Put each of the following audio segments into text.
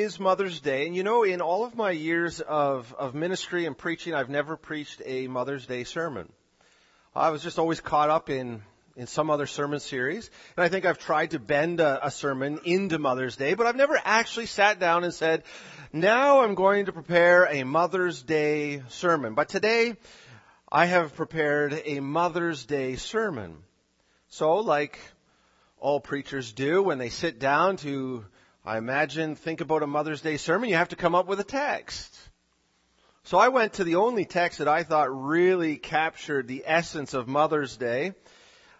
is Mother's Day, and you know, in all of my years of, of ministry and preaching, I've never preached a Mother's Day sermon. I was just always caught up in, in some other sermon series, and I think I've tried to bend a, a sermon into Mother's Day, but I've never actually sat down and said, now I'm going to prepare a Mother's Day sermon. But today, I have prepared a Mother's Day sermon. So, like all preachers do when they sit down to I imagine, think about a Mother's Day sermon, you have to come up with a text. So I went to the only text that I thought really captured the essence of Mother's Day,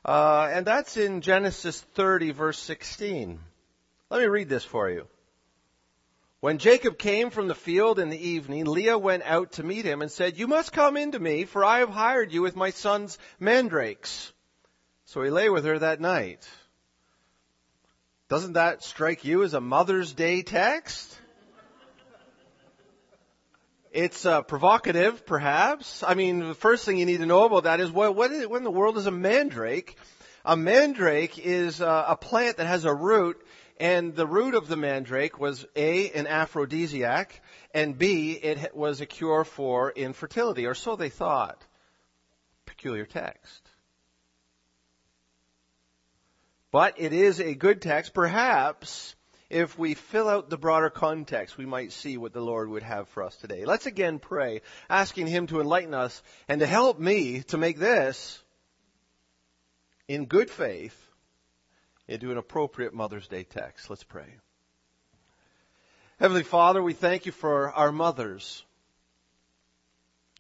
uh, and that's in Genesis 30, verse 16. Let me read this for you. When Jacob came from the field in the evening, Leah went out to meet him and said, You must come in to me, for I have hired you with my son's mandrakes. So he lay with her that night. Doesn't that strike you as a Mother's Day text? It's uh, provocative, perhaps. I mean, the first thing you need to know about that is what, what, is, in the world is a mandrake? A mandrake is uh, a plant that has a root, and the root of the mandrake was A, an aphrodisiac, and B, it was a cure for infertility, or so they thought. Peculiar text. But it is a good text. Perhaps if we fill out the broader context, we might see what the Lord would have for us today. Let's again pray, asking Him to enlighten us and to help me to make this in good faith into an appropriate Mother's Day text. Let's pray. Heavenly Father, we thank you for our mothers.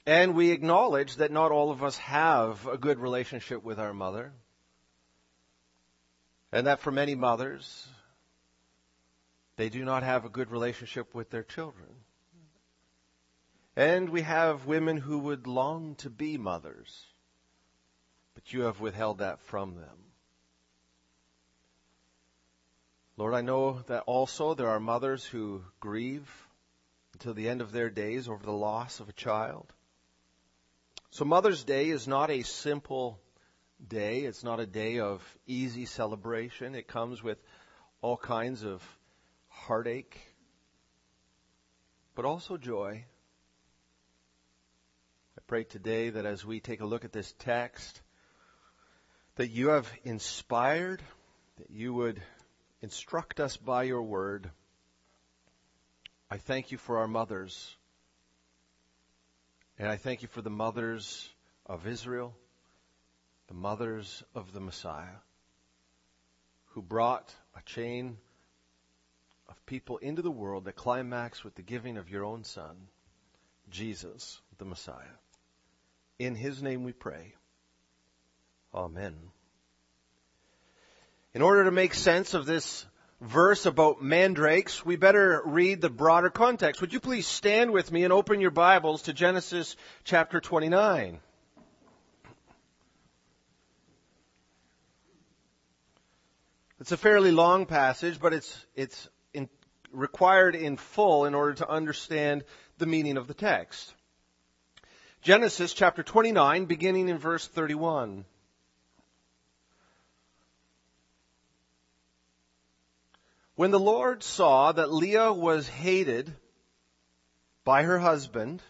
And we acknowledge that not all of us have a good relationship with our mother. And that for many mothers, they do not have a good relationship with their children. And we have women who would long to be mothers, but you have withheld that from them. Lord, I know that also there are mothers who grieve until the end of their days over the loss of a child. So Mother's Day is not a simple day. It's not a day of easy celebration. It comes with all kinds of heartache, but also joy. I pray today that as we take a look at this text, that you have inspired, that you would instruct us by your word. I thank you for our mothers. And I thank you for the mothers of Israel the mothers of the Messiah, who brought a chain of people into the world that climaxed with the giving of your own Son, Jesus, the Messiah. In His name we pray. Amen. In order to make sense of this verse about mandrakes, we better read the broader context. Would you please stand with me and open your Bibles to Genesis chapter 29? It's a fairly long passage, but it's, it's in, required in full in order to understand the meaning of the text. Genesis chapter 29, beginning in verse 31. When the Lord saw that Leah was hated by her husband,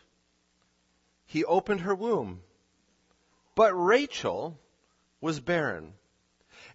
he opened her womb. But Rachel was barren.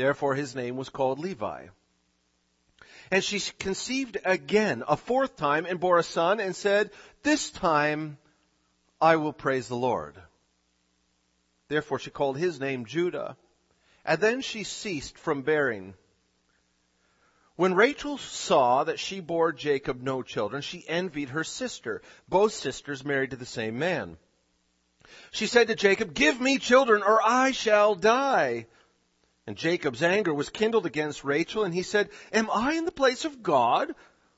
Therefore his name was called Levi. And she conceived again a fourth time and bore a son and said, This time I will praise the Lord. Therefore she called his name Judah. And then she ceased from bearing. When Rachel saw that she bore Jacob no children, she envied her sister, both sisters married to the same man. She said to Jacob, Give me children or I shall die. And Jacob's anger was kindled against Rachel, and he said, Am I in the place of God,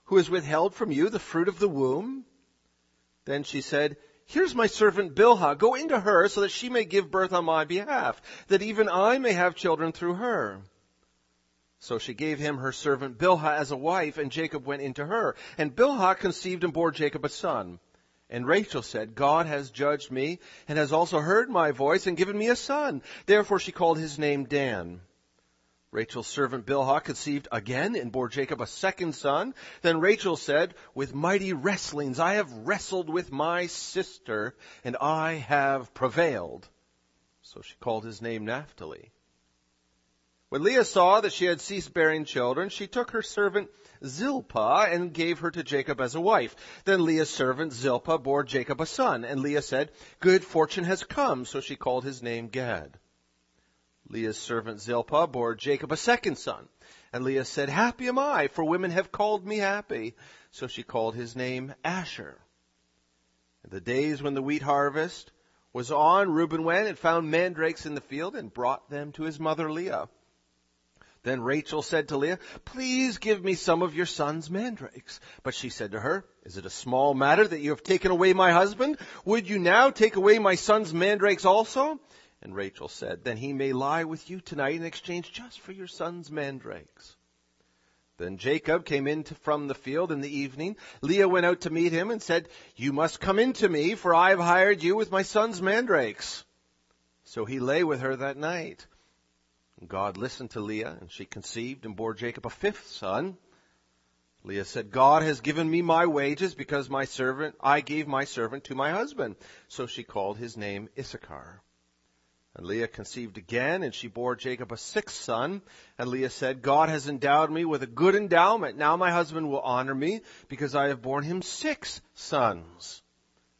who has withheld from you the fruit of the womb? Then she said, Here's my servant Bilhah. Go into her so that she may give birth on my behalf, that even I may have children through her. So she gave him her servant Bilhah as a wife, and Jacob went into her. And Bilhah conceived and bore Jacob a son. And Rachel said, God has judged me, and has also heard my voice, and given me a son. Therefore she called his name Dan. Rachel's servant Bilhah conceived again and bore Jacob a second son. Then Rachel said, with mighty wrestlings I have wrestled with my sister and I have prevailed. So she called his name Naphtali. When Leah saw that she had ceased bearing children, she took her servant Zilpah and gave her to Jacob as a wife. Then Leah's servant Zilpah bore Jacob a son, and Leah said, Good fortune has come, so she called his name Gad. Leah's servant Zilpah bore Jacob a second son. And Leah said, Happy am I, for women have called me happy. So she called his name Asher. In the days when the wheat harvest was on, Reuben went and found mandrakes in the field and brought them to his mother Leah. Then Rachel said to Leah, Please give me some of your son's mandrakes. But she said to her, Is it a small matter that you have taken away my husband? Would you now take away my son's mandrakes also? And Rachel said, Then he may lie with you tonight in exchange just for your son's mandrakes. Then Jacob came in to, from the field in the evening. Leah went out to meet him and said, You must come in to me, for I have hired you with my son's mandrakes. So he lay with her that night. God listened to Leah, and she conceived and bore Jacob a fifth son. Leah said, God has given me my wages because my servant, I gave my servant to my husband. So she called his name Issachar. And Leah conceived again, and she bore Jacob a sixth son. And Leah said, God has endowed me with a good endowment. Now my husband will honor me, because I have borne him six sons.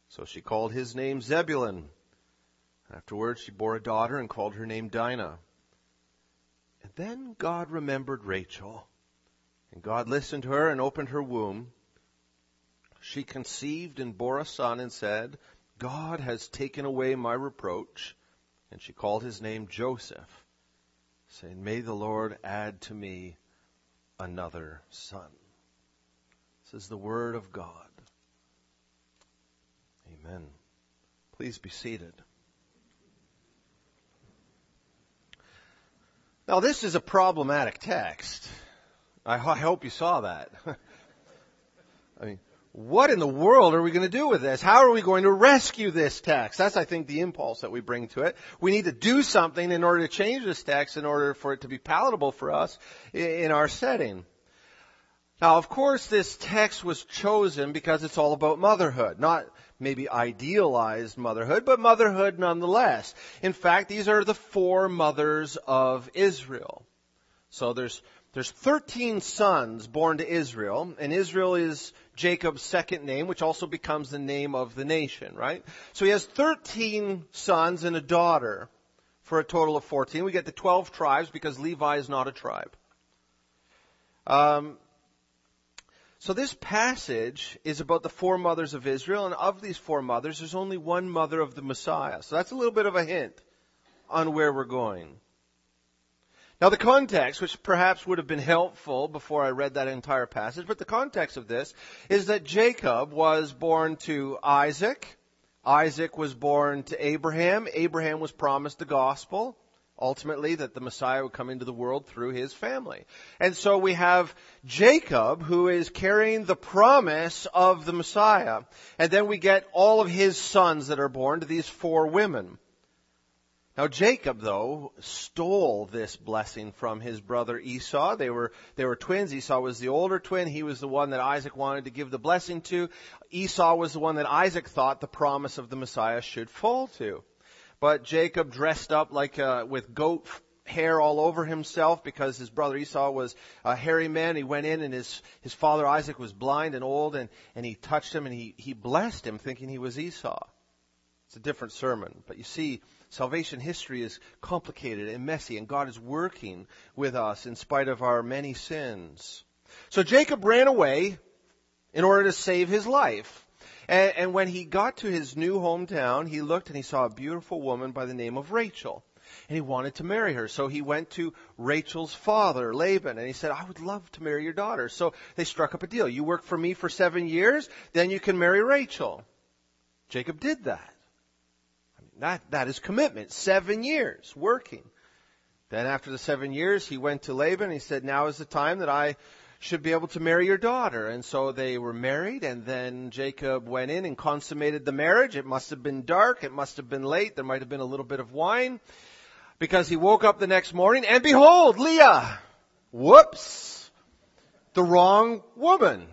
So she called his name Zebulun. Afterwards she bore a daughter and called her name Dinah. And then God remembered Rachel. And God listened to her and opened her womb. She conceived and bore a son and said, God has taken away my reproach and she called his name Joseph, saying, May the Lord add to me another son. This is the word of God. Amen. Please be seated. Now, this is a problematic text. I, I hope you saw that. I mean, what in the world are we going to do with this? How are we going to rescue this text? That's, I think, the impulse that we bring to it. We need to do something in order to change this text in order for it to be palatable for us in our setting. Now, of course, this text was chosen because it's all about motherhood. Not maybe idealized motherhood, but motherhood nonetheless. In fact, these are the four mothers of Israel. So there's there's 13 sons born to Israel, and Israel is Jacob's second name, which also becomes the name of the nation, right? So he has 13 sons and a daughter for a total of 14. We get the 12 tribes because Levi is not a tribe. Um, so this passage is about the four mothers of Israel, and of these four mothers, there's only one mother of the Messiah. So that's a little bit of a hint on where we're going. Now the context, which perhaps would have been helpful before I read that entire passage, but the context of this is that Jacob was born to Isaac. Isaac was born to Abraham. Abraham was promised the gospel, ultimately that the Messiah would come into the world through his family. And so we have Jacob who is carrying the promise of the Messiah. And then we get all of his sons that are born to these four women. Now Jacob, though, stole this blessing from his brother Esau. They were, they were twins. Esau was the older twin. He was the one that Isaac wanted to give the blessing to. Esau was the one that Isaac thought the promise of the Messiah should fall to. But Jacob dressed up like, uh, with goat hair all over himself because his brother Esau was a hairy man. He went in and his, his father Isaac was blind and old and, and he touched him and he, he blessed him thinking he was Esau. It's a different sermon. But you see, salvation history is complicated and messy, and God is working with us in spite of our many sins. So Jacob ran away in order to save his life. And, and when he got to his new hometown, he looked and he saw a beautiful woman by the name of Rachel. and he wanted to marry her. So he went to Rachel's father, Laban, and he said, I would love to marry your daughter. So they struck up a deal. You work for me for seven years, then you can marry Rachel. Jacob did that. I mean, that, that is commitment. Seven years working. Then after the seven years, he went to Laban and he said, now is the time that I should be able to marry your daughter. And so they were married and then Jacob went in and consummated the marriage. It must have been dark. It must have been late. There might have been a little bit of wine because he woke up the next morning and behold, Leah. Whoops. The wrong woman.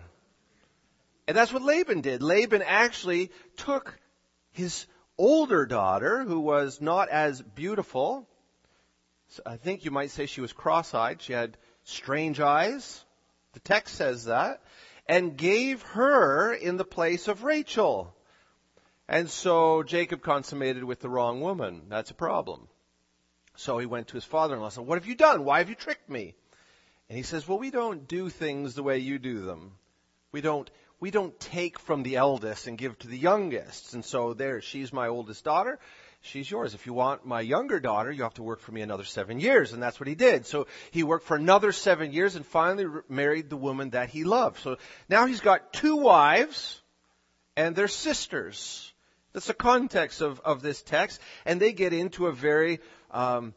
And that's what Laban did. Laban actually took his older daughter, who was not as beautiful. I think you might say she was cross-eyed. She had strange eyes. The text says that. And gave her in the place of Rachel. And so Jacob consummated with the wrong woman. That's a problem. So he went to his father-in-law and said, what have you done? Why have you tricked me? And he says, well, we don't do things the way you do them. We don't, we don't take from the eldest and give to the youngest. And so there, she's my oldest daughter. She's yours. If you want my younger daughter, you have to work for me another seven years. And that's what he did. So he worked for another seven years and finally married the woman that he loved. So now he's got two wives and they're sisters. That's the context of, of this text. And they get into a very um,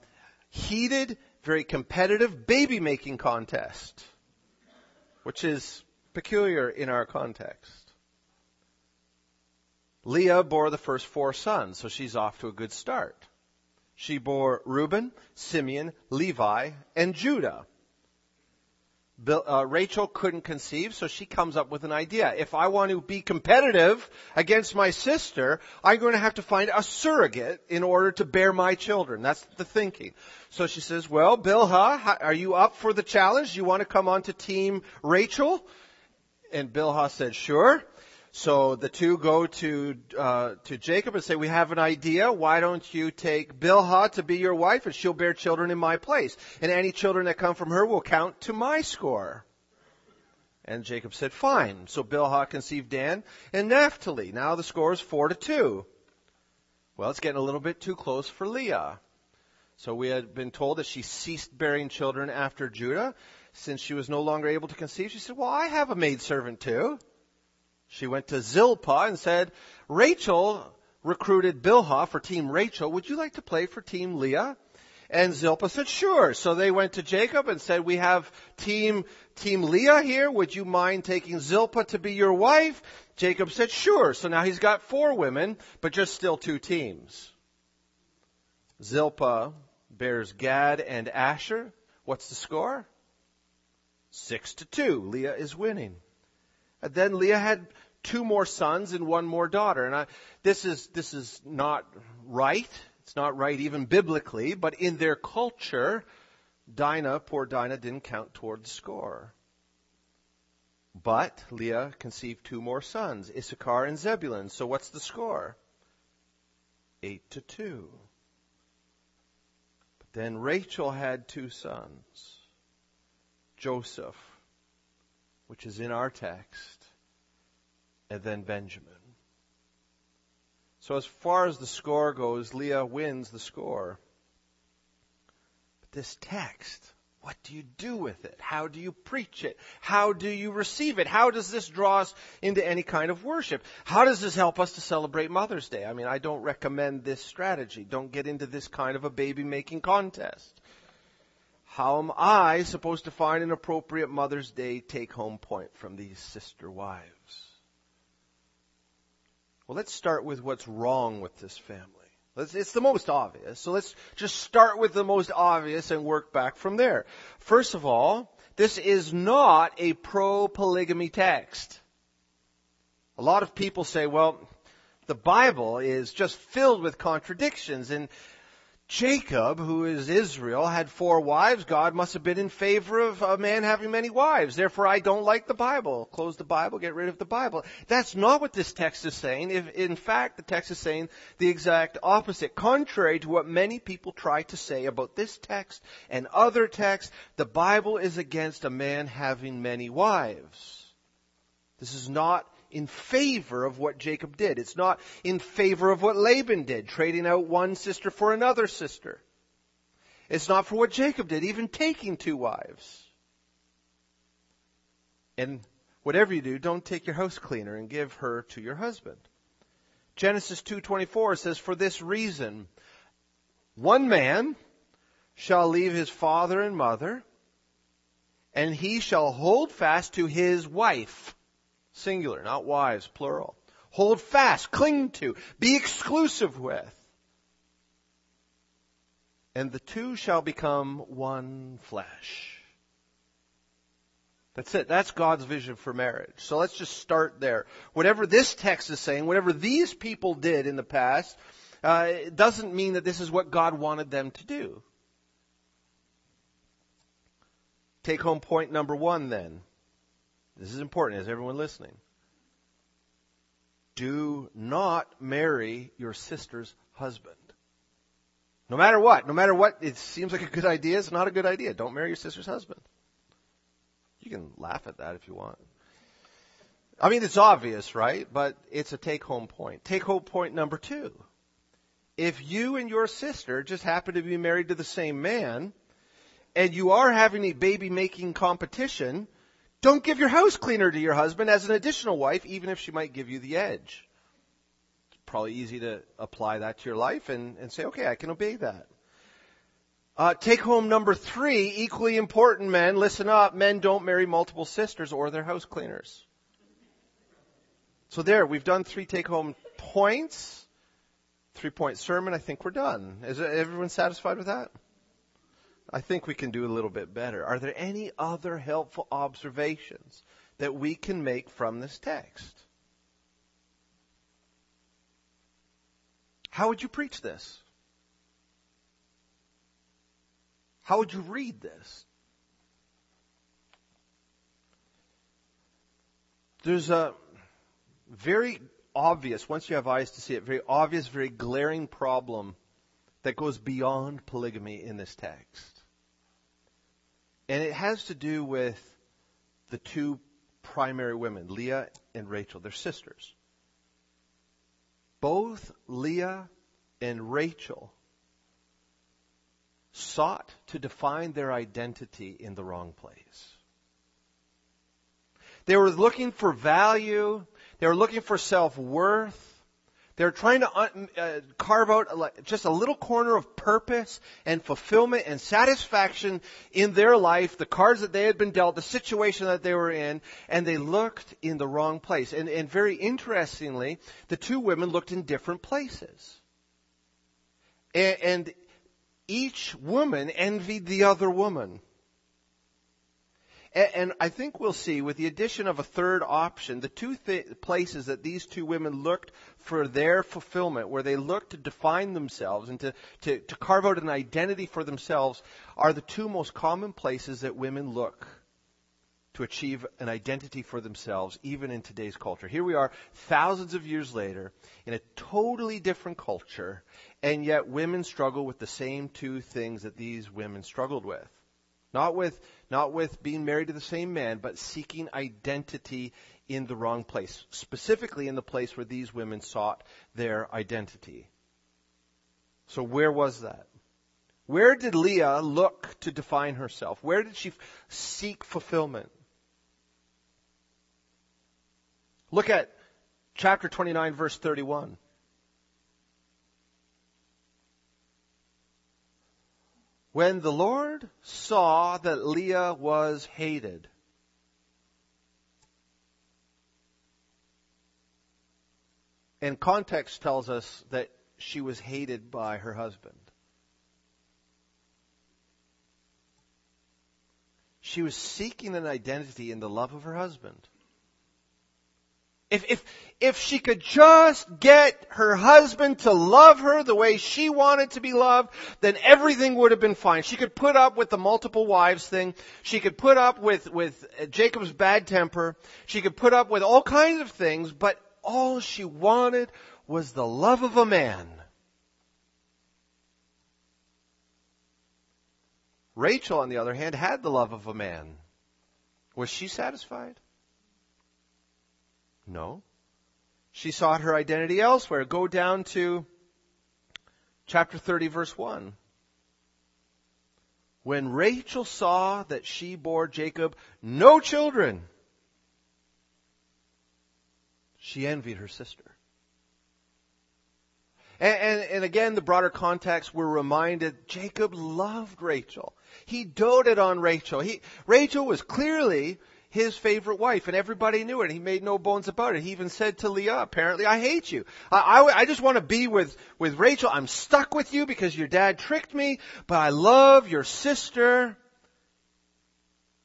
heated, very competitive baby making contest, which is peculiar in our context. Leah bore the first four sons, so she's off to a good start. She bore Reuben, Simeon, Levi, and Judah. Bill, uh, Rachel couldn't conceive, so she comes up with an idea. If I want to be competitive against my sister, I'm going to have to find a surrogate in order to bear my children. That's the thinking. So she says, well, Bilhah, are you up for the challenge? Do you want to come on to team Rachel? And Bilhah said, sure. So the two go to uh, to Jacob and say, "We have an idea. Why don't you take Bilhah to be your wife, and she'll bear children in my place, and any children that come from her will count to my score." And Jacob said, "Fine." So Bilhah conceived Dan and Naphtali. Now the score is four to two. Well, it's getting a little bit too close for Leah. So we had been told that she ceased bearing children after Judah, since she was no longer able to conceive. She said, "Well, I have a maidservant too." She went to Zilpah and said, Rachel recruited Bilhah for team Rachel. Would you like to play for team Leah? And Zilpah said, sure. So they went to Jacob and said, we have team, team Leah here. Would you mind taking Zilpah to be your wife? Jacob said, sure. So now he's got four women, but just still two teams. Zilpah bears Gad and Asher. What's the score? Six to two. Leah is winning. And then Leah had two more sons and one more daughter. And I, this is, this is not right. It's not right even biblically, but in their culture, Dinah, poor Dinah, didn't count toward the score. But Leah conceived two more sons, Issachar and Zebulun. So what's the score? Eight to two. But then Rachel had two sons, Joseph, which is in our text, and then Benjamin. So as far as the score goes, Leah wins the score. But this text, what do you do with it? How do you preach it? How do you receive it? How does this draw us into any kind of worship? How does this help us to celebrate Mother's Day? I mean, I don't recommend this strategy. Don't get into this kind of a baby making contest. How am I supposed to find an appropriate Mother's Day take home point from these sister wives? Well, let's start with what's wrong with this family. Let's, it's the most obvious. So let's just start with the most obvious and work back from there. First of all, this is not a pro-polygamy text. A lot of people say, well, the Bible is just filled with contradictions and Jacob, who is Israel, had four wives. God must have been in favor of a man having many wives. Therefore, I don't like the Bible. Close the Bible, get rid of the Bible. That's not what this text is saying. If, in fact, the text is saying the exact opposite. Contrary to what many people try to say about this text and other texts, the Bible is against a man having many wives. This is not in favor of what Jacob did. It's not in favor of what Laban did, trading out one sister for another sister. It's not for what Jacob did, even taking two wives. And whatever you do, don't take your house cleaner and give her to your husband. Genesis 2:24 says for this reason one man shall leave his father and mother and he shall hold fast to his wife singular not wives plural hold fast cling to be exclusive with and the two shall become one flesh that's it. That's God's vision for marriage. So let's just start there. Whatever this text is saying, whatever these people did in the past, uh, it doesn't mean that this is what God wanted them to do. Take home point number one then. This is important. Is everyone listening? Do not marry your sister's husband. No matter what, no matter what, it seems like a good idea, it's not a good idea. Don't marry your sister's husband. You can laugh at that if you want. I mean, it's obvious, right? But it's a take home point. Take home point number two. If you and your sister just happen to be married to the same man, and you are having a baby making competition, don't give your house cleaner to your husband as an additional wife, even if she might give you the edge. It's probably easy to apply that to your life and, and say, okay, I can obey that. Uh, take home number three, equally important, men. Listen up. Men don't marry multiple sisters or their house cleaners. So there, we've done three take home points. Three point sermon. I think we're done. Is everyone satisfied with that? I think we can do a little bit better. Are there any other helpful observations that we can make from this text? How would you preach this? How would you read this? There's a very obvious, once you have eyes to see it, very obvious, very glaring problem that goes beyond polygamy in this text. And it has to do with the two primary women, Leah and Rachel. They're sisters. Both Leah and Rachel sought to define their identity in the wrong place. They were looking for value. They were looking for self-worth. They were trying to uh, carve out just a little corner of purpose and fulfillment and satisfaction in their life, the cards that they had been dealt, the situation that they were in, and they looked in the wrong place. And, and very interestingly, the two women looked in different places. And each woman envied the other woman. And I think we'll see with the addition of a third option, the two th- places that these two women looked for their fulfillment, where they looked to define themselves and to, to, to carve out an identity for themselves, are the two most common places that women look to achieve an identity for themselves, even in today's culture. Here we are, thousands of years later, in a totally different culture, and yet women struggle with the same two things that these women struggled with. Not with, not with being married to the same man, but seeking identity in the wrong place. Specifically in the place where these women sought their identity. So where was that? Where did Leah look to define herself? Where did she seek fulfillment? Look at chapter 29 verse 31. When the Lord saw that Leah was hated, and context tells us that she was hated by her husband. She was seeking an identity in the love of her husband. If, if, if she could just get her husband to love her the way she wanted to be loved, then everything would have been fine. She could put up with the multiple wives thing. She could put up with, with Jacob's bad temper. She could put up with all kinds of things, but all she wanted was the love of a man. Rachel, on the other hand, had the love of a man. Was she satisfied? No. She sought her identity elsewhere. Go down to chapter 30 verse 1. when Rachel saw that she bore Jacob no children, she envied her sister. And, and, and, again, the broader context, we're reminded Jacob loved Rachel. He doted on Rachel. He, Rachel was clearly his favorite wife, and everybody knew it. He made no bones about it. He even said to Leah, apparently, I hate you. I, I, I just want to be with, with Rachel. I'm stuck with you because your dad tricked me, but I love your sister.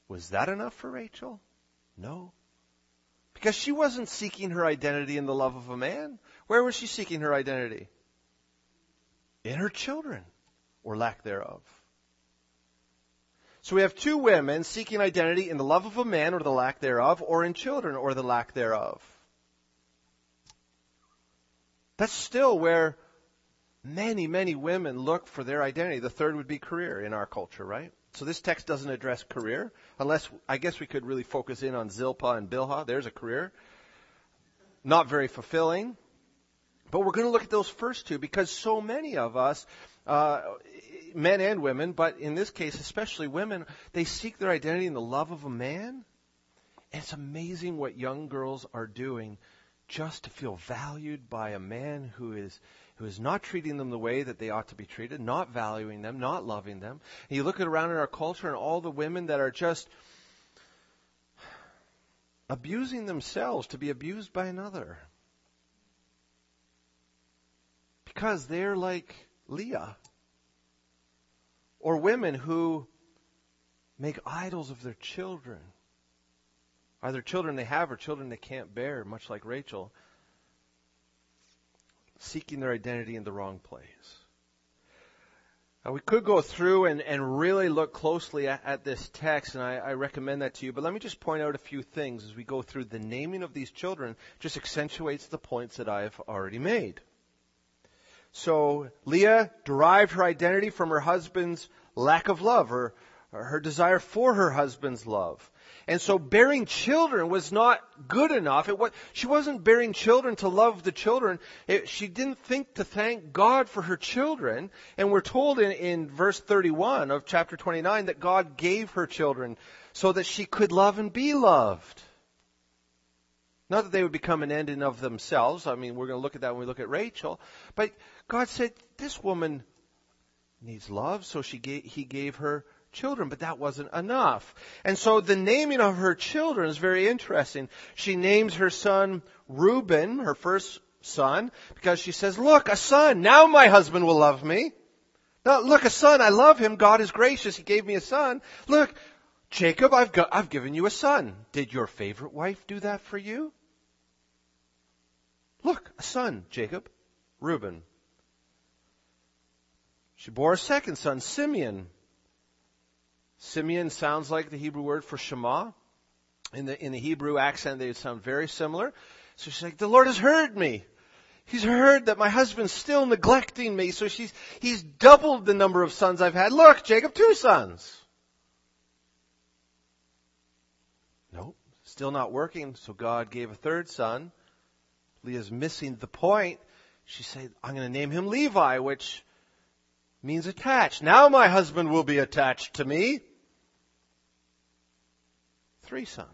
Was that enough for Rachel? No. Because she wasn't seeking her identity in the love of a man. Where was she seeking her identity? In her children, or lack thereof. So we have two women seeking identity in the love of a man or the lack thereof, or in children or the lack thereof. That's still where many, many women look for their identity. The third would be career in our culture, right? So this text doesn't address career, unless I guess we could really focus in on Zilpah and Bilhah. There's a career. Not very fulfilling. But we're going to look at those first two because so many of us uh, men and women, but in this case, especially women, they seek their identity in the love of a man. And it's amazing what young girls are doing just to feel valued by a man who is who is not treating them the way that they ought to be treated, not valuing them, not loving them. And you look around in our culture and all the women that are just abusing themselves to be abused by another. Because they're like Leah or women who make idols of their children. Either children they have or children they can't bear, much like Rachel, seeking their identity in the wrong place. Now, we could go through and, and really look closely at, at this text, and I, I, recommend that to you. But let me just point out a few things as we go through the naming of these children, just accentuates the points that I have already made. So Leah derived her identity from her husband's lack of love, or, her desire for her husband's love. And so bearing children was not good enough. It was, she wasn't bearing children to love the children. It, she didn't think to thank God for her children. And we're told in, in verse 31 of chapter 29 that God gave her children so that she could love and be loved. Not that they would become an end in of themselves. I mean, we're going to look at that when we look at Rachel. But God said, this woman needs love, so she gave, he gave her children, but that wasn't enough. And so the naming of her children is very interesting. She names her son Reuben, her first son, because she says, look, a son, now my husband will love me. Now, look, a son, I love him, God is gracious, he gave me a son. Look, Jacob, I've, got, I've given you a son. Did your favorite wife do that for you? Look, a son, Jacob, Reuben. She bore a second son, Simeon. Simeon sounds like the Hebrew word for Shema. In the, in the Hebrew accent, they sound very similar. So she's like, the Lord has heard me. He's heard that my husband's still neglecting me, so she's, he's doubled the number of sons I've had. Look, Jacob, two sons. Nope, still not working, so God gave a third son. Leah's missing the point. She said, I'm going to name him Levi, which means attached. Now my husband will be attached to me. Three sons.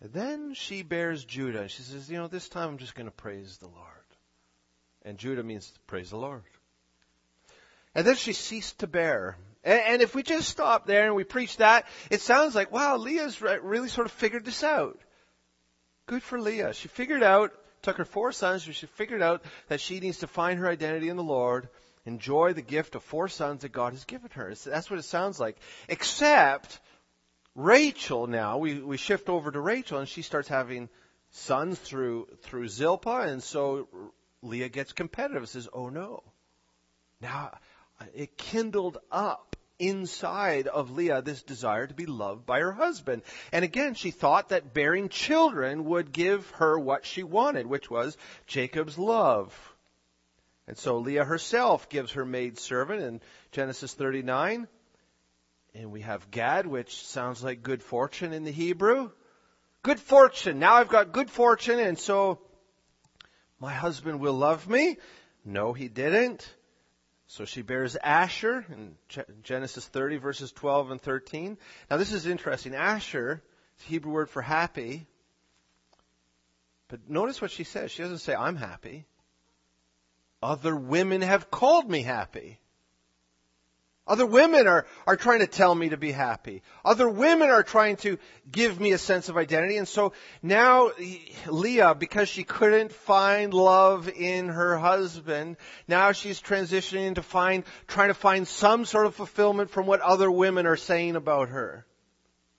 And then she bears Judah. She says, you know, this time I'm just going to praise the Lord. And Judah means praise the Lord. And then she ceased to bear. And if we just stop there and we preach that, it sounds like, wow, Leah's really sort of figured this out. Good for Leah. She figured out, took her four sons, she figured out that she needs to find her identity in the Lord, enjoy the gift of four sons that God has given her. That's what it sounds like. Except Rachel now, we, we shift over to Rachel and she starts having sons through, through Zilpah and so Leah gets competitive says, oh no. Now, it kindled up inside of Leah this desire to be loved by her husband. And again, she thought that bearing children would give her what she wanted, which was Jacob's love. And so Leah herself gives her maid servant in Genesis 39. And we have Gad, which sounds like good fortune in the Hebrew. Good fortune. Now I've got good fortune, and so my husband will love me. No, he didn't. So she bears Asher in Genesis 30 verses 12 and 13. Now this is interesting. Asher, is the Hebrew word for happy. But notice what she says. She doesn't say, I'm happy. Other women have called me happy. Other women are, are trying to tell me to be happy. Other women are trying to give me a sense of identity. And so now Leah, because she couldn't find love in her husband, now she's transitioning to find, trying to find some sort of fulfillment from what other women are saying about her.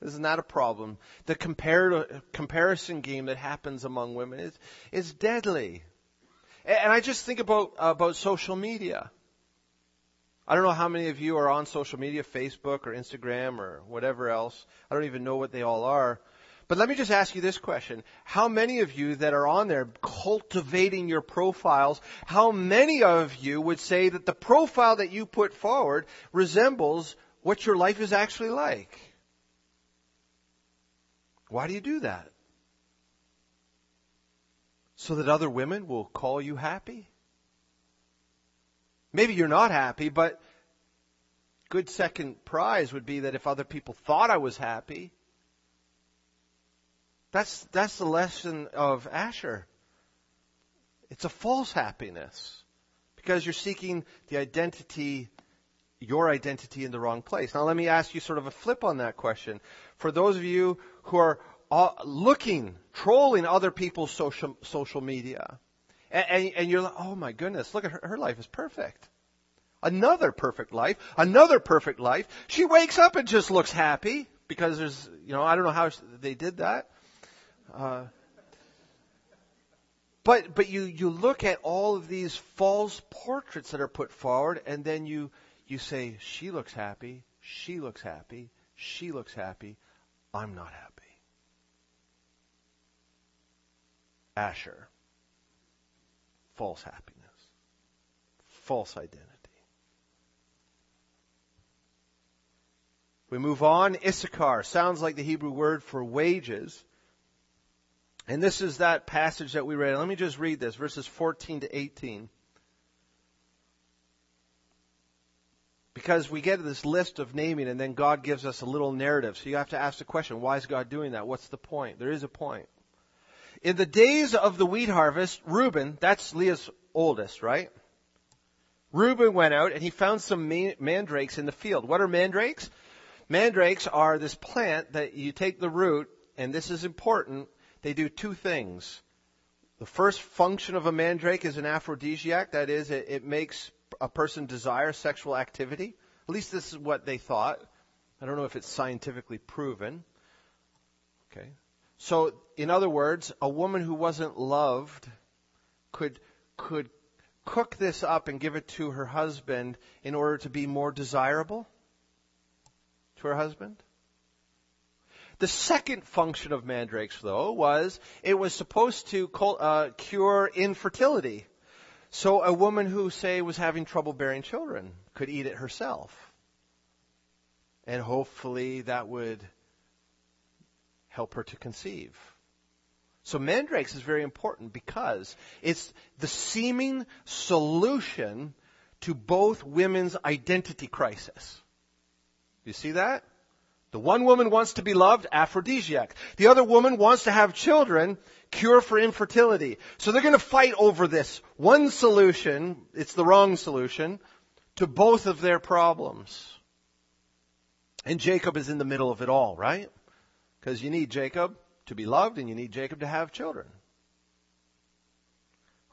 Isn't that a problem? The compar- comparison game that happens among women is, is deadly. And I just think about, about social media. I don't know how many of you are on social media, Facebook or Instagram or whatever else. I don't even know what they all are. But let me just ask you this question. How many of you that are on there cultivating your profiles, how many of you would say that the profile that you put forward resembles what your life is actually like? Why do you do that? So that other women will call you happy? Maybe you're not happy, but good second prize would be that if other people thought I was happy, that's, that's the lesson of Asher. It's a false happiness because you're seeking the identity, your identity in the wrong place. Now let me ask you sort of a flip on that question. For those of you who are uh, looking, trolling other people's social, social media, and, and, and you're like, oh my goodness, look at her, her life is perfect. Another perfect life, another perfect life. She wakes up and just looks happy because there's, you know, I don't know how they did that. Uh, but but you you look at all of these false portraits that are put forward, and then you you say she looks happy, she looks happy, she looks happy. I'm not happy. Asher false happiness, false identity. We move on. Issachar sounds like the Hebrew word for wages. And this is that passage that we read. Let me just read this, verses 14 to 18. Because we get this list of naming and then God gives us a little narrative. So you have to ask the question, why is God doing that? What's the point? There is a point. In the days of the wheat harvest, Reuben, that's Leah's oldest, right? Reuben went out and he found some mandrakes in the field. What are mandrakes? Mandrakes are this plant that you take the root, and this is important, they do two things. The first function of a mandrake is an aphrodisiac, that is, it, it makes a person desire sexual activity. At least this is what they thought. I don't know if it's scientifically proven. Okay. So, in other words, a woman who wasn't loved could, could cook this up and give it to her husband in order to be more desirable to her husband. The second function of mandrakes, though, was it was supposed to uh, cure infertility. So a woman who, say, was having trouble bearing children could eat it herself. And hopefully that would help her to conceive. So mandrakes is very important because it's the seeming solution to both women's identity crisis. You see that? The one woman wants to be loved, aphrodisiac. The other woman wants to have children, cure for infertility. So they're going to fight over this one solution, it's the wrong solution, to both of their problems. And Jacob is in the middle of it all, right? Because you need Jacob to be loved and you need Jacob to have children.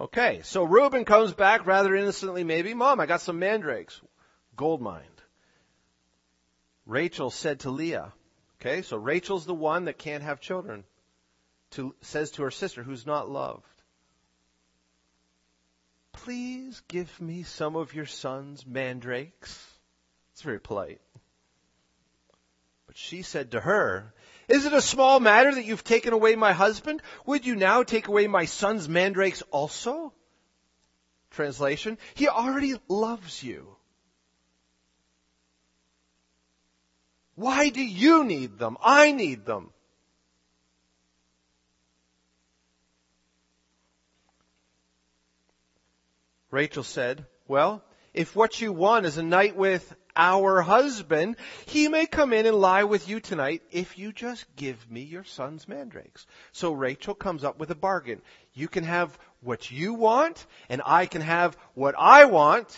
Okay, so Reuben comes back rather innocently maybe, Mom, I got some mandrakes. Gold mine. Rachel said to Leah, okay, so Rachel's the one that can't have children, to, says to her sister who's not loved, please give me some of your son's mandrakes. It's very polite. But she said to her, is it a small matter that you've taken away my husband? Would you now take away my son's mandrakes also? Translation, he already loves you. Why do you need them? I need them. Rachel said, Well, if what you want is a night with our husband, he may come in and lie with you tonight if you just give me your son's mandrakes. So Rachel comes up with a bargain. You can have what you want, and I can have what I want.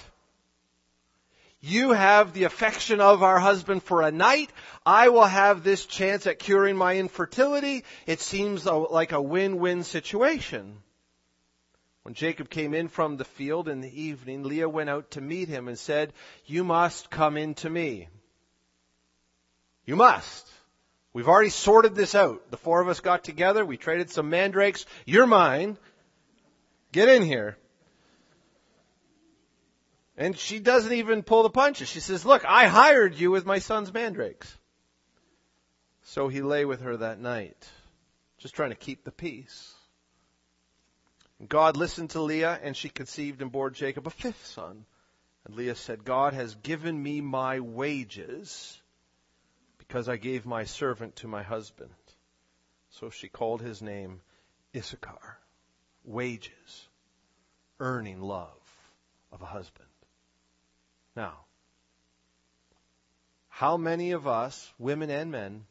You have the affection of our husband for a night. I will have this chance at curing my infertility. It seems like a win-win situation. When Jacob came in from the field in the evening, Leah went out to meet him and said, You must come in to me. You must. We've already sorted this out. The four of us got together. We traded some mandrakes. You're mine. Get in here. And she doesn't even pull the punches. She says, Look, I hired you with my son's mandrakes. So he lay with her that night, just trying to keep the peace. God listened to Leah, and she conceived and bore Jacob a fifth son. And Leah said, God has given me my wages because I gave my servant to my husband. So she called his name Issachar, wages, earning love of a husband. Now, how many of us, women and men,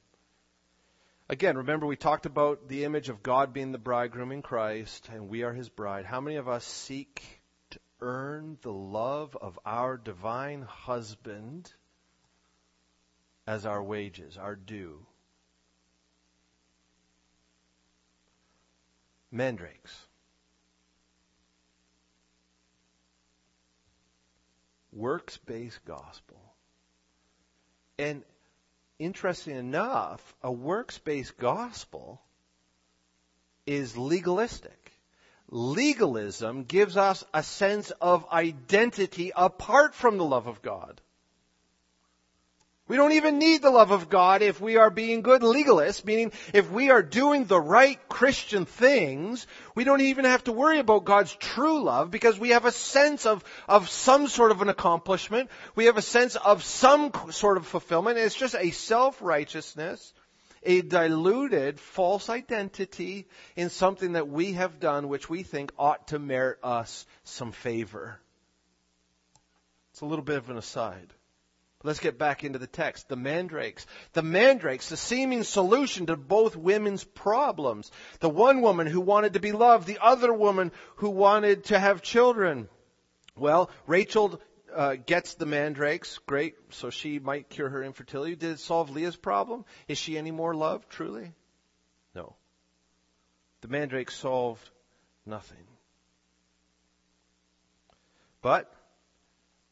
Again, remember we talked about the image of God being the bridegroom in Christ and we are his bride. How many of us seek to earn the love of our divine husband as our wages, our due? Mandrakes. Works based gospel. And interesting enough, a works based gospel is legalistic. Legalism gives us a sense of identity apart from the love of God. We don't even need the love of God if we are being good legalists, meaning if we are doing the right Christian things, we don't even have to worry about God's true love because we have a sense of, of some sort of an accomplishment. We have a sense of some sort of fulfillment. It's just a self-righteousness, a diluted false identity in something that we have done which we think ought to merit us some favor. It's a little bit of an aside. Let's get back into the text. The mandrakes. The mandrakes, the seeming solution to both women's problems. The one woman who wanted to be loved, the other woman who wanted to have children. Well, Rachel uh, gets the mandrakes. Great. So she might cure her infertility. Did it solve Leah's problem? Is she any more loved, truly? No. The mandrakes solved nothing. But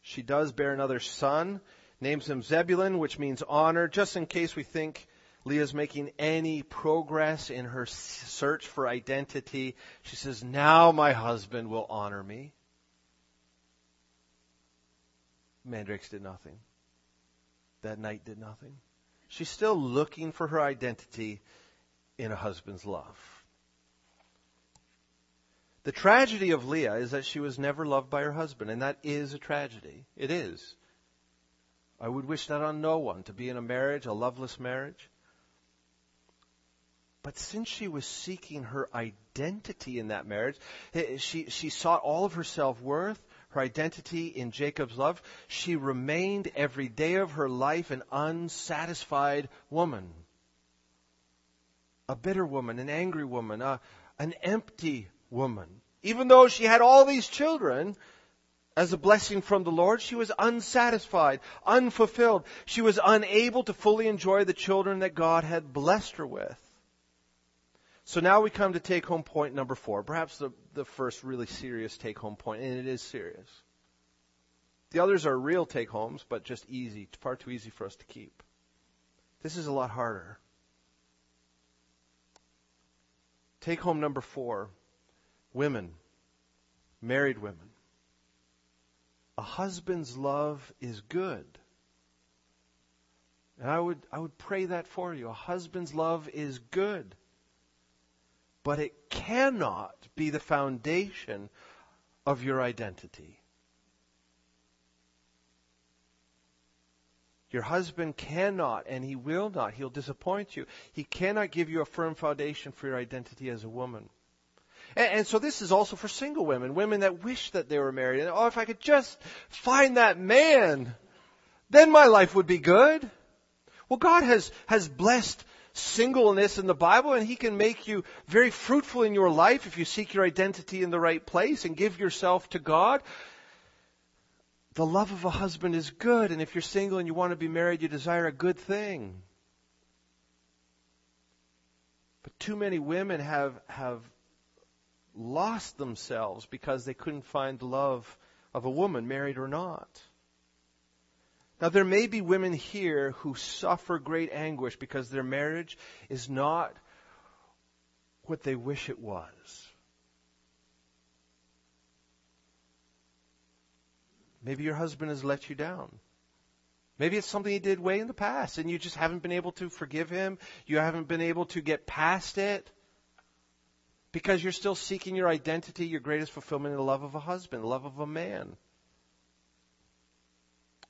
she does bear another son names him Zebulun, which means honor, just in case we think Leah's making any progress in her search for identity. She says, Now my husband will honor me. Mandrakes did nothing. That night did nothing. She's still looking for her identity in a husband's love. The tragedy of Leah is that she was never loved by her husband, and that is a tragedy. It is. I would wish that on no one to be in a marriage, a loveless marriage. But since she was seeking her identity in that marriage, eh, she, she sought all of her self-worth, her identity in Jacob's love. She remained every day of her life an unsatisfied woman. A bitter woman, an angry woman, a, an empty woman. Even though she had all these children, as a blessing from the Lord, she was unsatisfied, unfulfilled. She was unable to fully enjoy the children that God had blessed her with. So now we come to take home point number four, perhaps the, the first really serious take home point, and it is serious. The others are real take homes, but just easy, far too easy for us to keep. This is a lot harder. Take home number four women, married women a husband's love is good. And I would, I would pray that for you. A husband's love is good. But it cannot be the foundation of your identity. Your husband cannot, and he will not, he'll disappoint you. He cannot give you a firm foundation for your identity as a woman. And, and, so this is also for single women, women that wish that they were married. And, oh, if I could just find that man, then my life would be good. Well, God has, has blessed singleness in the Bible and He can make you very fruitful in your life if you seek your identity in the right place and give yourself to God. The love of a husband is good, and if you're single and you want to be married, you desire a good thing. But too many women have, have lost themselves because they couldn't find love of a woman, married or not. Now, there may be women here who suffer great anguish because their marriage is not what they wish it was. Maybe your husband has let you down. Maybe it's something he did way in the past and you just haven't been able to forgive him. You haven't been able to get past it because you're still seeking your identity, your greatest fulfillment in the love of a husband, the love of a man.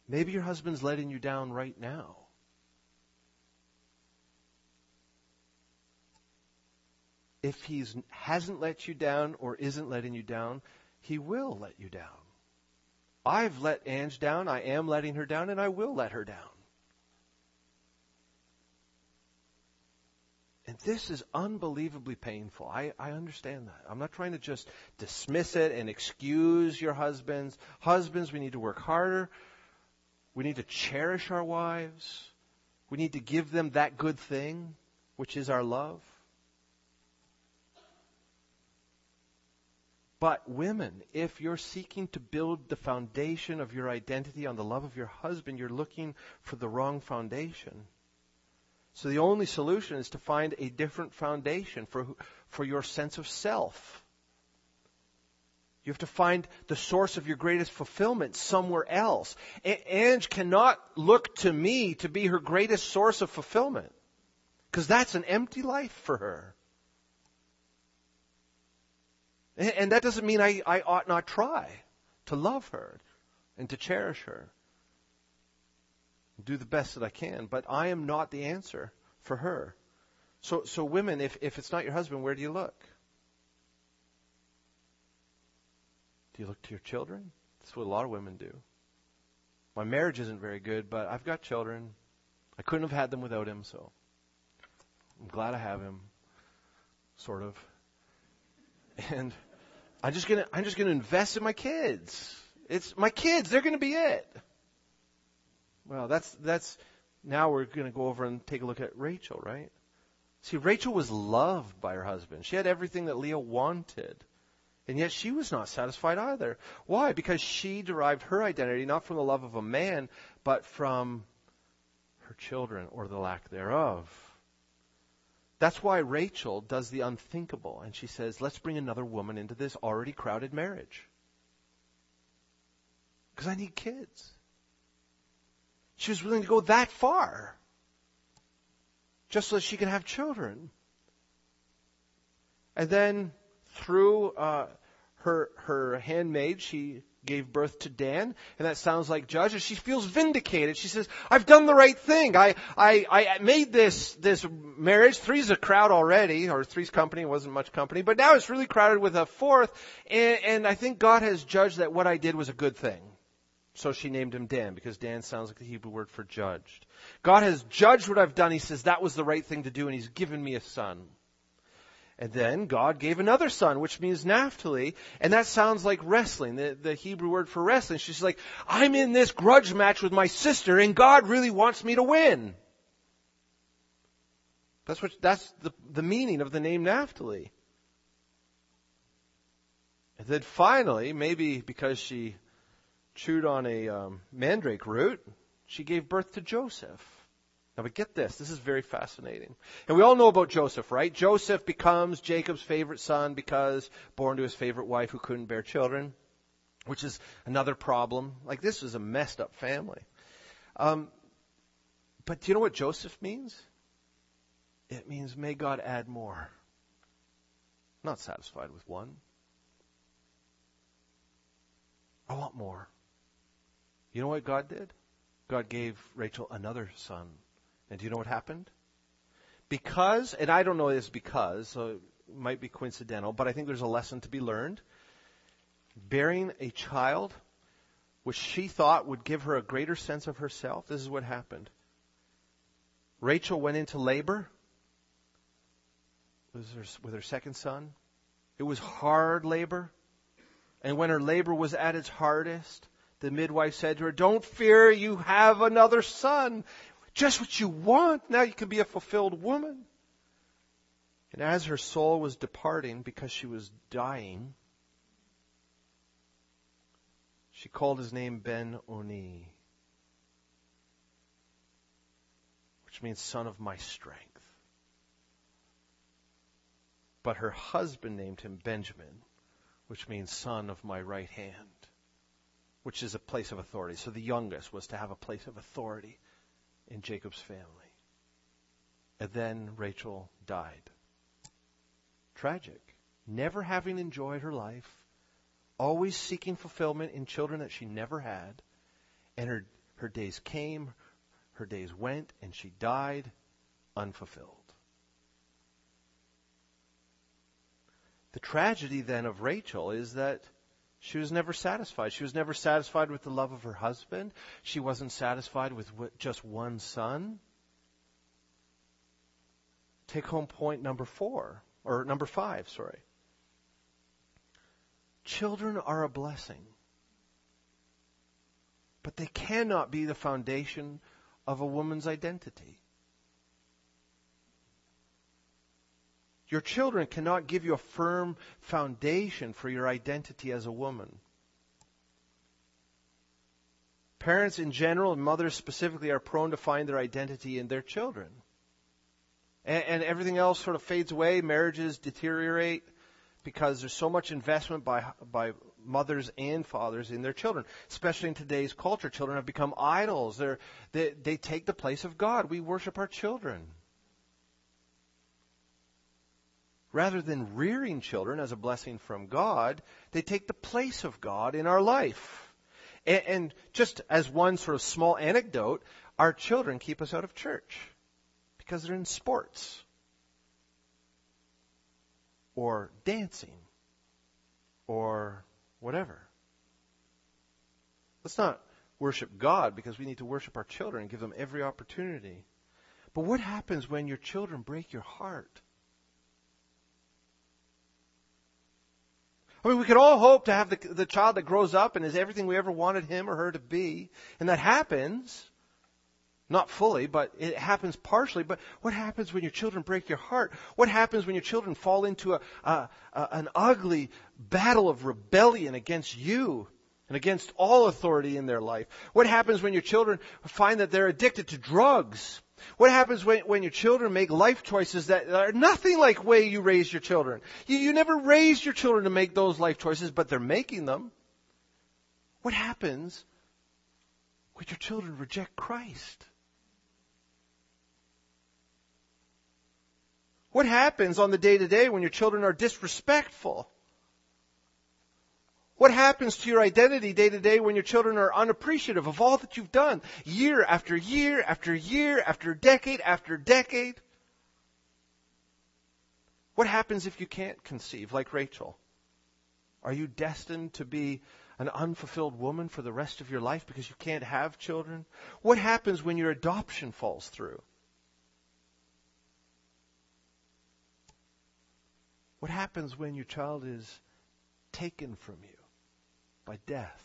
Maybe your husband's letting you down right now. If he hasn't let you down or isn't letting you down, he will let you down. I've let Ange down, I am letting her down, and I will let her down. And this is unbelievably painful. I, I understand that. I'm not trying to just dismiss it and excuse your husbands. Husbands, we need to work harder. We need to cherish our wives. We need to give them that good thing, which is our love. But women, if you're seeking to build the foundation of your identity on the love of your husband, you're looking for the wrong foundation. So the only solution is to find a different foundation for, for your sense of self. You have to find the source of your greatest fulfillment somewhere else. Ange cannot look to me to be her greatest source of fulfillment. Because that's an empty life for her. And that doesn't mean I, I ought not try to love her and to cherish her. Do the best that I can, but I am not the answer for her. So, so women, if, if it's not your husband, where do you look? Do you look to your children? That's what a lot of women do. My marriage isn't very good, but I've got children. I couldn't have had them without him, so I'm glad I have him. Sort of and I'm just gonna I'm just gonna invest in my kids. It's my kids. They're gonna be it. Well, that's that's now we're gonna go over and take a look at Rachel, right? See, Rachel was loved by her husband. She had everything that Leah wanted. And yet she was not satisfied either. Why? Because she derived her identity not from the love of a man, but from her children or the lack thereof. That's why Rachel does the unthinkable and she says, let's bring another woman into this already crowded marriage. Because I need kids. She was willing to go that far just so she could have children. And then through uh, her her handmaid, she gave birth to Dan, and that sounds like Judge, she feels vindicated. She says, I've done the right thing. I, I, I made this, this marriage. Three's a crowd already, or three's company, wasn't much company, but now it's really crowded with a fourth, and, and I think God has judged that what I did was a good thing. So she named him Dan, because Dan sounds like the Hebrew word for judged. God has judged what I've done. He says that was the right thing to do, and He's given me a son. And then God gave another son, which means Naphtali, and that sounds like wrestling, the, the Hebrew word for wrestling. She's like, I'm in this grudge match with my sister, and God really wants me to win. That's what, that's the, the meaning of the name Naphtali. And then finally, maybe because she chewed on a um, mandrake root, she gave birth to Joseph. Now, but get this. This is very fascinating. And we all know about Joseph, right? Joseph becomes Jacob's favorite son because born to his favorite wife who couldn't bear children, which is another problem. Like, this was a messed up family. Um, but do you know what Joseph means? It means, may God add more. Not satisfied with one. I want more. You know what God did? God gave Rachel another son and do you know what happened? Because, and I don't know this because, so might be coincidental, but I think there's a lesson to be learned. Bearing a child, which she thought would give her a greater sense of herself, this is what happened. Rachel went into labor with her second son. It was hard labor. And when her labor was at its hardest, the midwife said to her, Don't fear, you have another son. Just what you want. Now you can be a fulfilled woman. And as her soul was departing because she was dying, she called his name Ben Oni, which means son of my strength. But her husband named him Benjamin, which means son of my right hand, which is a place of authority. So the youngest was to have a place of authority in Jacob's family. And then Rachel died. Tragic. Never having enjoyed her life, always seeking fulfillment in children that she never had, and her, her days came, her days went, and she died unfulfilled. The tragedy then of Rachel is that she was never satisfied. She was never satisfied with the love of her husband. She wasn't satisfied with just one son. Take home point number four, or number five, sorry. Children are a blessing, but they cannot be the foundation of a woman's identity. Your children cannot give you a firm foundation for your identity as a woman. Parents in general and mothers specifically are prone to find their identity in their children. And, and everything else sort of fades away. Marriages deteriorate because there's so much investment by, by mothers and fathers in their children. Especially in today's culture, children have become idols. They're, they, they take the place of God. We worship our children rather than rearing children as a blessing from God, they take the place of God in our life. And, and, just as one sort of small anecdote, our children keep us out of church because they're in sports or dancing or whatever. Let's not worship God because we need to worship our children and give them every opportunity. But what happens when your children break your heart? I mean, we could all hope to have the, the child that grows up and is everything we ever wanted him or her to be. And that happens. Not fully, but it happens partially. But what happens when your children break your heart? What happens when your children fall into a, a, a, an ugly battle of rebellion against you and against all authority in their life? What happens when your children find that they're addicted to drugs what happens when, when your children make life choices that are nothing like way you raise your children? You, you never raised your children to make those life choices, but they're making them. What happens when your children reject Christ? What happens on the day to day when your children are disrespectful? What happens to your identity day to day when your children are unappreciative of all that you've done year after year after year after decade after decade? What happens if you can't conceive like Rachel? Are you destined to be an unfulfilled woman for the rest of your life because you can't have children? What happens when your adoption falls through? What happens when your child is taken from you? By death.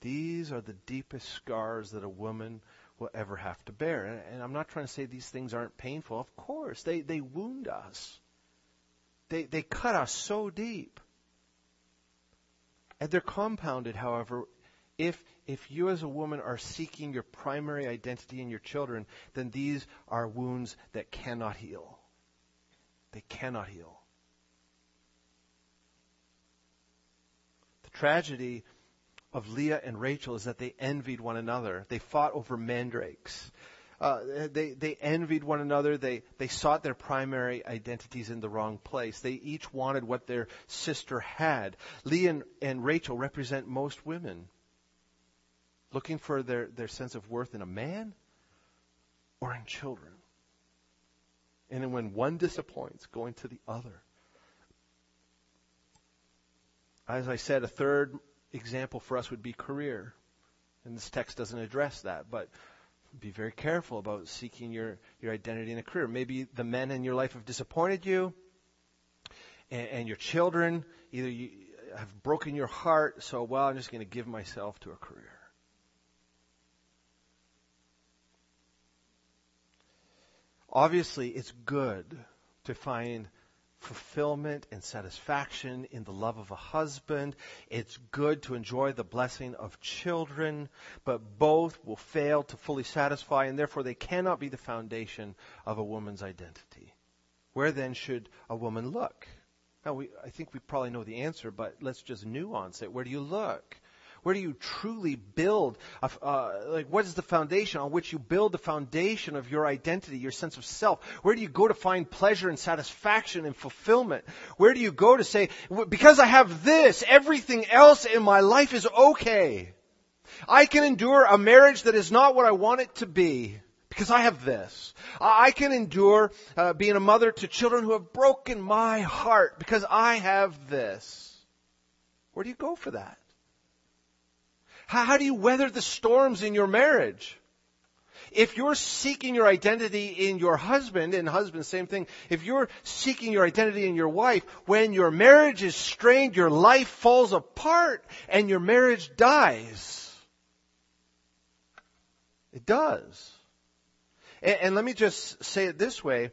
These are the deepest scars that a woman will ever have to bear. And, I'm not trying to say these things aren't painful. Of course, they, they wound us. They, they cut us so deep. And they're compounded, however, if, if you as a woman are seeking your primary identity in your children, then these are wounds that cannot heal. They cannot heal. Tragedy of Leah and Rachel is that they envied one another. They fought over mandrakes. Uh, they, they envied one another. They, they sought their primary identities in the wrong place. They each wanted what their sister had. Leah and, and Rachel represent most women looking for their, their sense of worth in a man or in children. And when one disappoints, going to the other. As I said, a third example for us would be career. And this text doesn't address that, but be very careful about seeking your, your identity in a career. Maybe the men in your life have disappointed you, and, and your children either you have broken your heart, so, well, I'm just going to give myself to a career. Obviously, it's good to find fulfillment and satisfaction in the love of a husband. It's good to enjoy the blessing of children, but both will fail to fully satisfy, and therefore they cannot be the foundation of a woman's identity. Where then should a woman look? Now, we, I think we probably know the answer, but let's just nuance it. Where do you look? Where do you truly build? Uh, like, what is the foundation on which you build the foundation of your identity, your sense of self? Where do you go to find pleasure and satisfaction and fulfillment? Where do you go to say, because I have this, everything else in my life is okay. I can endure a marriage that is not what I want it to be because I have this. I can endure uh, being a mother to children who have broken my heart because I have this. Where do you go for that? How, how do you weather the storms in your marriage? If you're seeking your identity in your husband, and husband, same thing. If you're seeking your identity in your wife, when your marriage is strained, your life falls apart and your marriage dies. It does. And, and let me just say it this way.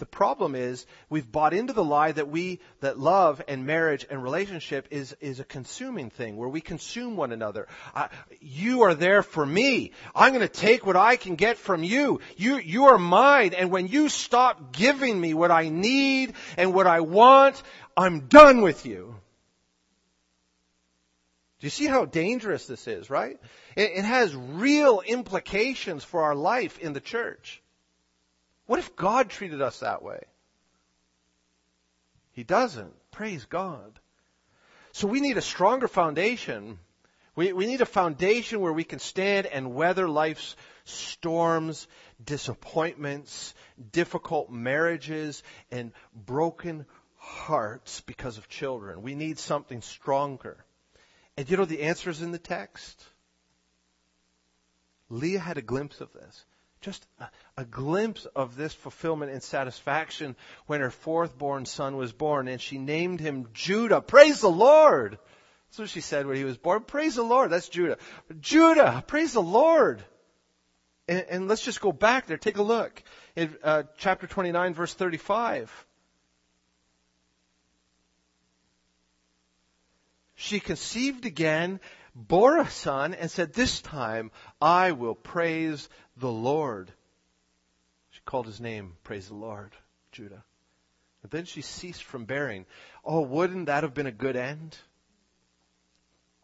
The problem is we've bought into the lie that we, that love and marriage and relationship is, is a consuming thing where we consume one another. Uh, you are there for me. I'm going to take what I can get from you. You, you are mine. And when you stop giving me what I need and what I want, I'm done with you. Do you see how dangerous this is, right? It, it has real implications for our life in the church. What if God treated us that way? He doesn't. Praise God. So we need a stronger foundation. We, we need a foundation where we can stand and weather life's storms, disappointments, difficult marriages, and broken hearts because of children. We need something stronger. And you know the answer is in the text? Leah had a glimpse of this just a, a, glimpse of this fulfillment and satisfaction when her fourth born son was born and she named him Judah. Praise the Lord! That's what she said when he was born. Praise the Lord. That's Judah. Judah! Praise the Lord! And, and let's just go back there. Take a look. In uh, chapter 29 verse 35. She conceived again bore a son and said, This time I will praise the Lord. She called his name, Praise the Lord, Judah. But then she ceased from bearing. Oh, wouldn't that have been a good end?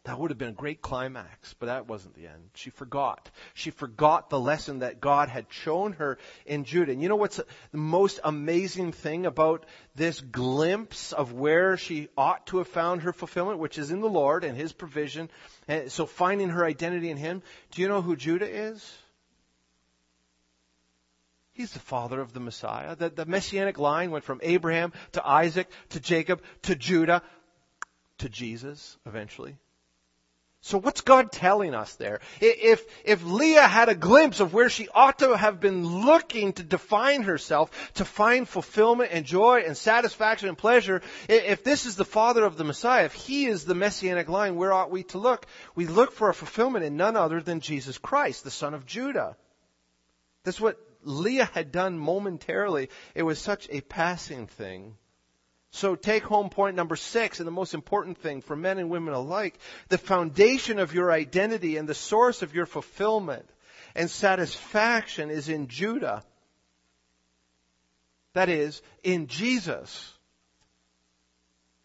That would have been a great climax, but that wasn't the end. She forgot. She forgot the lesson that God had shown her in Judah. And you know what's the most amazing thing about this glimpse of where she ought to have found her fulfillment, which is in the Lord and His provision. And so finding her identity in Him. Do you know who Judah is? He's the father of the Messiah. The, the messianic line went from Abraham to Isaac to Jacob to Judah to Jesus eventually. So what's God telling us there? If, if Leah had a glimpse of where she ought to have been looking to define herself, to find fulfillment and joy and satisfaction and pleasure, if this is the father of the Messiah, if he is the messianic line, where ought we to look? We look for a fulfillment in none other than Jesus Christ, the son of Judah. That's what Leah had done momentarily. It was such a passing thing. So take home point number six, and the most important thing for men and women alike, the foundation of your identity and the source of your fulfillment and satisfaction is in Judah. That is, in Jesus,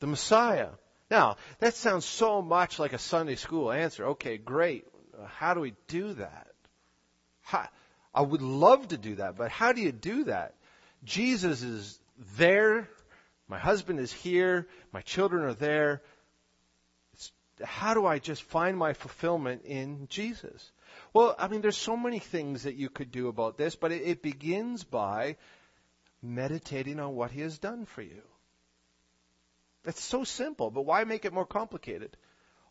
the Messiah. Now, that sounds so much like a Sunday school answer. Okay, great. How do we do that? How, I would love to do that, but how do you do that? Jesus is there my husband is here. My children are there. It's, how do I just find my fulfillment in Jesus? Well, I mean, there's so many things that you could do about this, but it, it begins by meditating on what He has done for you. That's so simple, but why make it more complicated?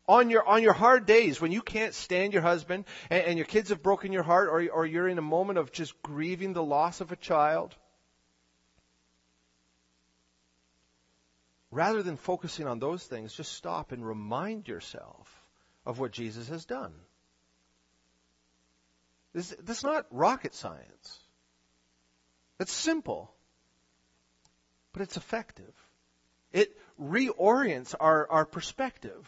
On your, on your hard days when you can't stand your husband and, and your kids have broken your heart or, or you're in a moment of just grieving the loss of a child, rather than focusing on those things, just stop and remind yourself of what Jesus has done. This, this is not rocket science. It's simple, but it's effective. It reorients our, our perspective.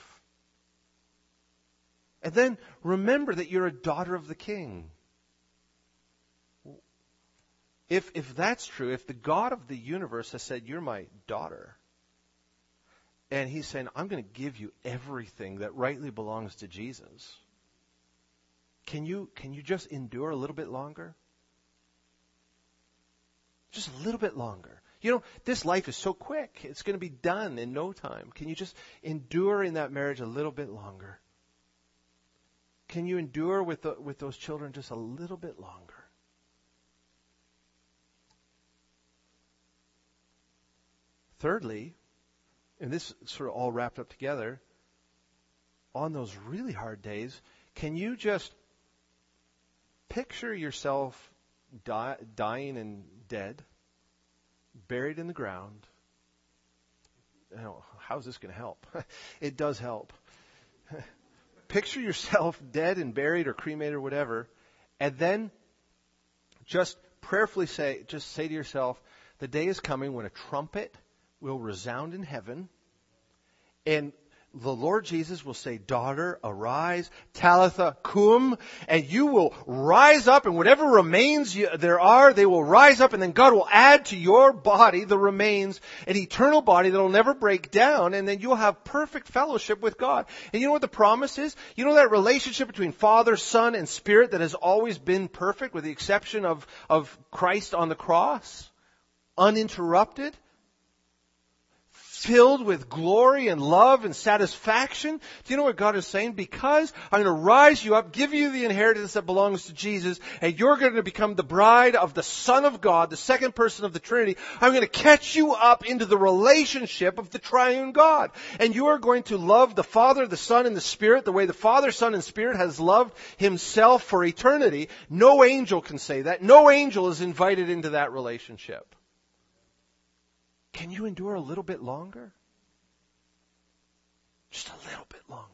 And then remember that you're a daughter of the king. If, if that's true, if the God of the universe has said, You're my daughter, and he's saying, I'm going to give you everything that rightly belongs to Jesus, can you, can you just endure a little bit longer? Just a little bit longer. You know, this life is so quick. It's going to be done in no time. Can you just endure in that marriage a little bit longer? Can you endure with, the, with those children just a little bit longer? Thirdly, and this sort of all wrapped up together, on those really hard days, can you just picture yourself dying and dead? buried in the ground. Know, how's this going to help? it does help. Picture yourself dead and buried or cremated or whatever, and then just prayerfully say, just say to yourself, the day is coming when a trumpet will resound in heaven, and the Lord Jesus will say, daughter, arise, Talitha cum, and you will rise up and whatever remains you, there are, they will rise up and then God will add to your body the remains, an eternal body that will never break down and then you'll have perfect fellowship with God. And you know what the promise is? You know that relationship between Father, Son, and Spirit that has always been perfect with the exception of, of Christ on the cross? Uninterrupted? Filled with glory and love and satisfaction. Do you know what God is saying? Because I'm going to rise you up, give you the inheritance that belongs to Jesus, and you're going to become the bride of the Son of God, the second person of the Trinity. I'm going to catch you up into the relationship of the triune God. And you are going to love the Father, the Son, and the Spirit the way the Father, Son, and Spirit has loved Himself for eternity. No angel can say that. No angel is invited into that relationship. Can you endure a little bit longer? Just a little bit longer.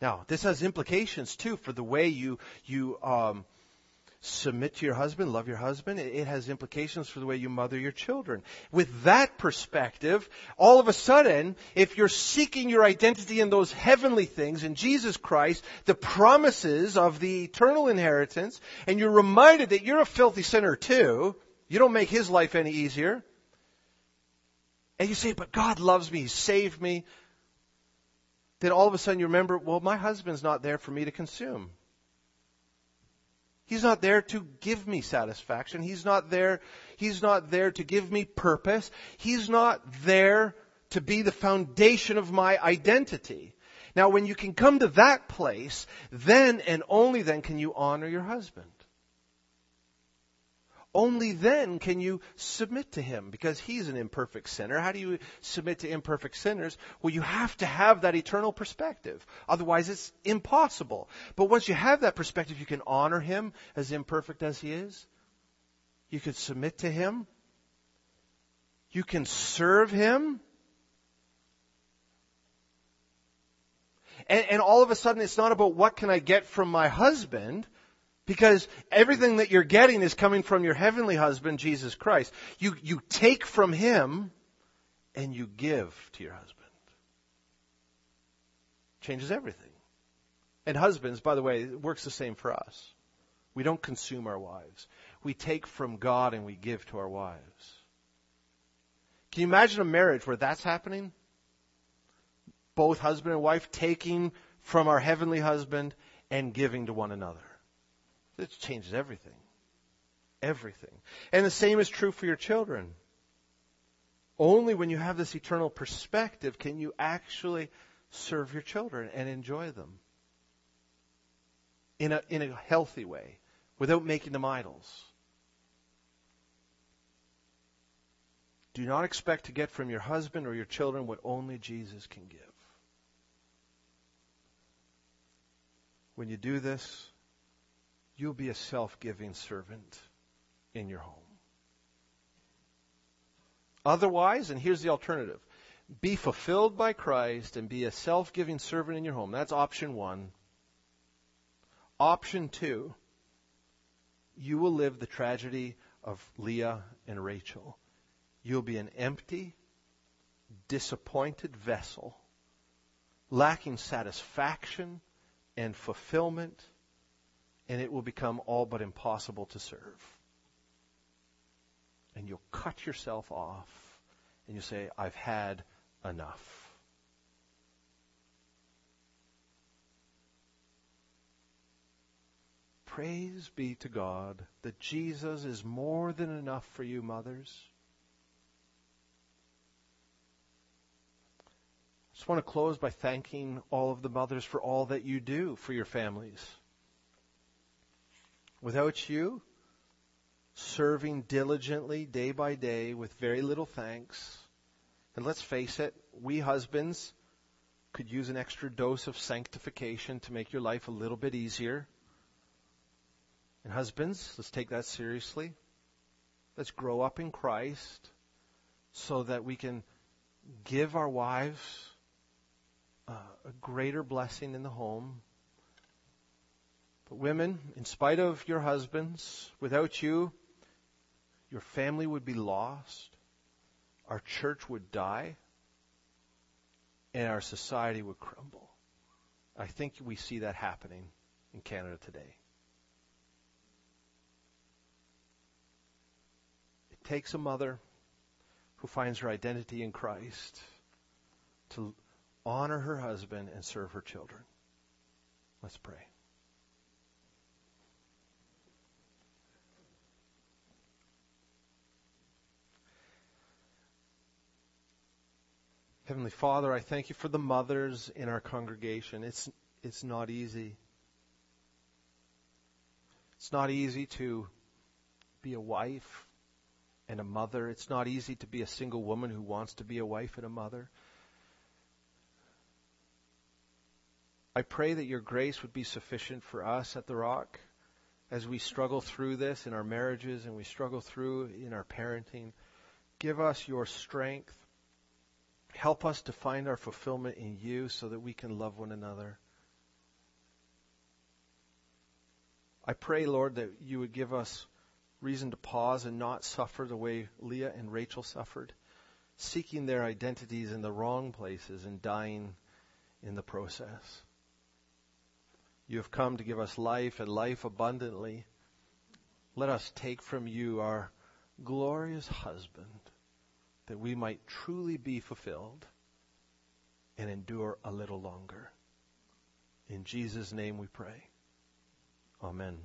Now, this has implications too for the way you you um, submit to your husband, love your husband. It has implications for the way you mother your children. With that perspective, all of a sudden, if you're seeking your identity in those heavenly things in Jesus Christ, the promises of the eternal inheritance, and you're reminded that you're a filthy sinner too, you don't make his life any easier. And you say, but God loves me. He saved me. Then all of a sudden you remember, well, my husband's not there for me to consume. He's not there to give me satisfaction. He's not there, he's not there to give me purpose. He's not there to be the foundation of my identity. Now when you can come to that place, then and only then can you honor your husband. Only then can you submit to Him because He's an imperfect sinner. How do you submit to imperfect sinners? Well, you have to have that eternal perspective. Otherwise, it's impossible. But once you have that perspective, you can honor Him as imperfect as He is. You can submit to Him. You can serve Him. And, and all of a sudden, it's not about what can I get from my husband because everything that you're getting is coming from your heavenly husband, Jesus Christ. You, you take from him and you give to your husband. Changes everything. And husbands, by the way, it works the same for us. We don't consume our wives. We take from God and we give to our wives. Can you imagine a marriage where that's happening? Both husband and wife taking from our heavenly husband and giving to one another. It changes everything. Everything. And the same is true for your children. Only when you have this eternal perspective can you actually serve your children and enjoy them. in a, in a healthy way without making them idols. Do not expect to get from your husband or your children what only Jesus can give. When you do this, you'll be a self-giving servant in your home. Otherwise, and here's the alternative, be fulfilled by Christ and be a self-giving servant in your home. That's option one. Option two, you will live the tragedy of Leah and Rachel. You'll be an empty, disappointed vessel, lacking satisfaction and fulfillment, and it will become all but impossible to serve. And you'll cut yourself off, and you say, I've had enough. Praise be to God that Jesus is more than enough for you, mothers. I just want to close by thanking all of the mothers for all that you do for your families. Without you, serving diligently day by day with very little thanks, and let's face it, we husbands could use an extra dose of sanctification to make your life a little bit easier. And husbands, let's take that seriously. Let's grow up in Christ so that we can give our wives uh, a greater blessing in the home. But women, in spite of your husbands, without you, your family would be lost our church would die and our society would crumble. I think we see that happening in Canada today. It takes a mother who finds her identity in Christ to honor her husband and serve her children. Let's pray. Heavenly Father, I thank you for the mothers in our congregation. It's, it's not easy. It's not easy to be a wife and a mother. It's not easy to be a single woman who wants to be a wife and a mother. I pray that your grace would be sufficient for us at the Rock as we struggle through this in our marriages and we struggle through in our parenting. Give us your strength Help us to find our fulfillment in you so that we can love one another. I pray, Lord, that you would give us reason to pause and not suffer the way Leah and Rachel suffered, seeking their identities in the wrong places and dying in the process. You have come to give us life and life abundantly. Let us take from you our glorious husband that we might truly be fulfilled and endure a little longer. In Jesus' name we pray. Amen.